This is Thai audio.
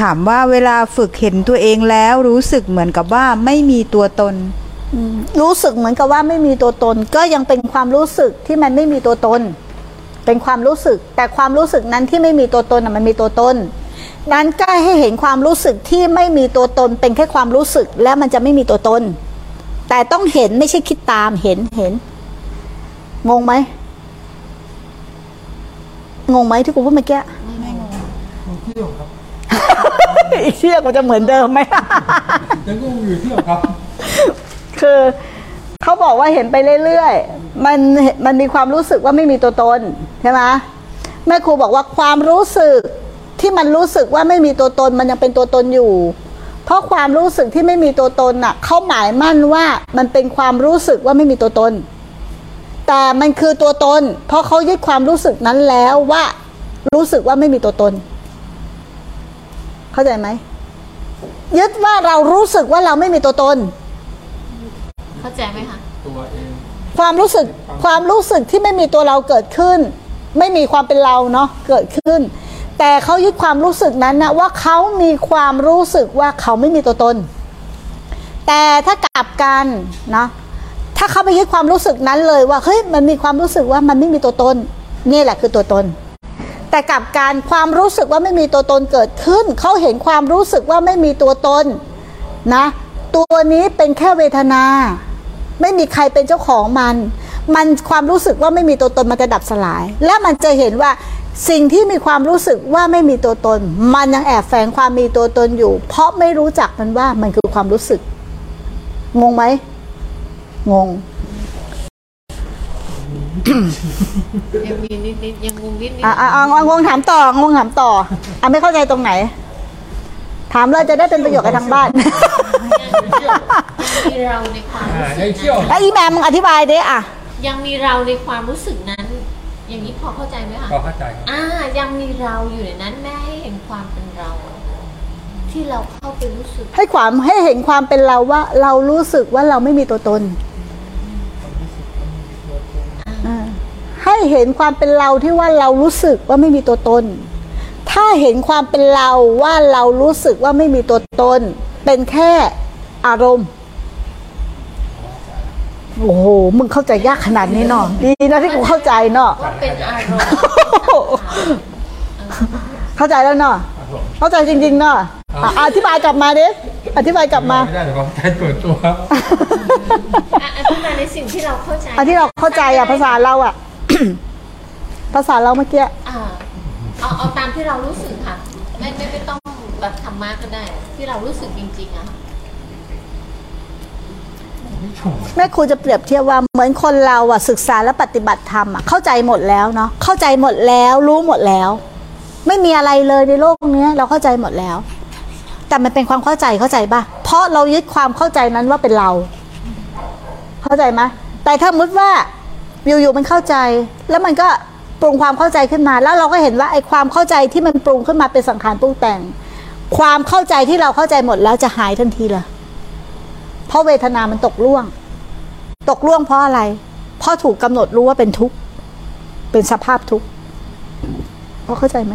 ถามว่าเวลาฝึกเห็นตัวเองแล้วรู้สึกเหมือนกับว่าไม่มีตัวตนอืมรู้สึกเหมือนกับว่าไม่มีตัวตน ก็ยังเป็นความรู้สึกที่มันไม่มีตัวตน เป็นความรู้สึก แต่ความรู้สึกนั้นที่ไม่มีตัวตนน่ะมันมีตัวตนนั้นก็ให้เห็นความรู้สึกที่ไม่มีตัวตน เป็นแค่ความรู้สึกแล้วมันจะไม่มีตัวตน แต่ต้องเห็นไม่ใช่คิดตามเห็นเห็น งงไหมงงไหมที่กูพูดเมื่อกี้เที่ยวครับ อีกเชื่อกูจะเหมือนเดิมไหม ยังก็อยู่เที่ยวครับ คือเขาบอกว่าเห็นไปเรื่อยๆ มันมันมีความรู้สึกว่าไม่มีตัวตนใช่ไหมแม่ครูบอกว่าความรู้สึกที่มันรู้สึกว่าไม่มีตัวตนมันยังเป็นตัวตนอยู่ เพราะความรู้สึกที่ไม่มีตัวตนน่ะเขาหมายมั่นว่ามันเป็นความรู้สึกว่าไม่มีตัวตน แต่มันคือตัวตน เพราะเขายึดความรู้สึกนั้นแล้วว่ารู้สึกว่าไม่มีตัวตน เข้าใจไหมยึดว่าเรารู้สึกว่าเราไม่มีตัวตน เข้าใจไหมคะตัวเองความรู้สึกความรู้สึกที่ไม่มีตัวเราเกิดขึ้น ไม่มีความเป็นเราเนาะเกิดขึ้น แต่เขายึดความรู้สึกนั้นนะว่าเขามีความรู้สึกว่าเขาไม่มีตัวตน แต่ถ้ากลับกันเนาะถ้าเขาไปยึดความรู้สึกนั้นเลยว่าเฮ้ยมันมีความรู้สึกว่ามันไม่มีตัวตน นี่แหละคือตัวตน แต่กับการความรู้สึกว่าไม่มีตัวตนเกิดขึ้น เขาเห็นความรู้สึกว่าไม่มีตัวตนนะ ตัวนี้เป็นแค่เวทนา ไม่มีใครเป็นเจ้าของมัน มันความรู้สึกว่าไม่มีตัวตนมันจะดับสลาย และมันจะเห็นว่าสิ่งที่มีความรู้สึกว่าไม่มีตัวตน มันยังแอบแฝงความมีตัวตนอยู่ เพราะไม่รู้จักมันว่ามันคือความรู้สึก งงไหมงง ยังมีนิดๆยังงงนิดๆอะอะอะงงถามต่องงถามต่ออะไม่เข้าใจตรงไหน ถามเลยจะได้เป็นประโยชน์กับทางบ้านมีเราในความอ่ารู้สึได้กเที่ยวแล้วอีแมมมึงอธิบายดิอะ ยังมีเราในความรู้สึกนั้น อย่างนี้พอเข้าใจไหมคะ ก็เข้าใจครับอ่ายังมีเราอยู่ในนั้นแม่ให้เห็นความเป็นเรา ที่เราเข้าไปรู้สึกให้ความให้เห็นความเป็นเราว่า เรารู้สึกว่าเราไม่มีตัวตน เห็นความเป็นเราที่ว่าเรารู้สึกว่าไม่มีตัวตน ถ้าเห็นความเป็นเราว่าเรารู้สึกว่าไม่มีตัวตน เป็นแค่อารมณ์โอ้โห มึงเข้าใจยากขนาดนี้เนาะดีนะที่กูเข้าใจเนาะว่าเป็นอารมณ์เข้าใจแล้วเนาะครับผมเข้าใจจริงๆเนาะอะอธิบายกลับมาดิอธิบายกลับมาไม่ได้แต่ความใจเปิดตัวครับอะอธิบายในสิ่งที่เราเข้าใจอันที่เราเข้าใจอะภาษาเราอะ ภาษาเราเมื่อกี้อ่าเอาเอาตามที่เรารู้สึกค่ะ ไม่ไม่ไม่ต้องแบบธรรมะก็ได้ ที่เรารู้สึกจริงๆอะค่ะแม่ครูจะเปรียบเทียบว่าเหมือนคนเราอะศึกษาและปฏิบัติธรรมอะเข้าใจหมดแล้วเนาะเข้าใจหมดแล้วรู้หมดแล้ว ไม่มีอะไรเลยในโลกเนี้ยเราเข้าใจหมดแล้ว แต่มันเป็นความเข้าใจเข้าใจป่ะเพราะเรายึดความเข้าใจนั้นว่าเป็นเรา เข้าใจไหมแต่ถ้ามุดว่า อยู่ๆมันเข้าใจ แล้วมันก็ปรุงความเข้าใจขึ้นมา แล้วเราก็เห็นว่าไอ้ความเข้าใจที่มันปรุงขึ้นมาเป็นสังขารปรุงแต่ง ความเข้าใจที่เราเข้าใจหมดแล้วจะหายทันทีเลยเพราะเวทนามันตกล่วง ตกล่วงเพราะอะไร เพราะถูกกำหนดรู้ว่าเป็นทุกข์ เป็นสภาพทุกข์พอเข้าใจไหม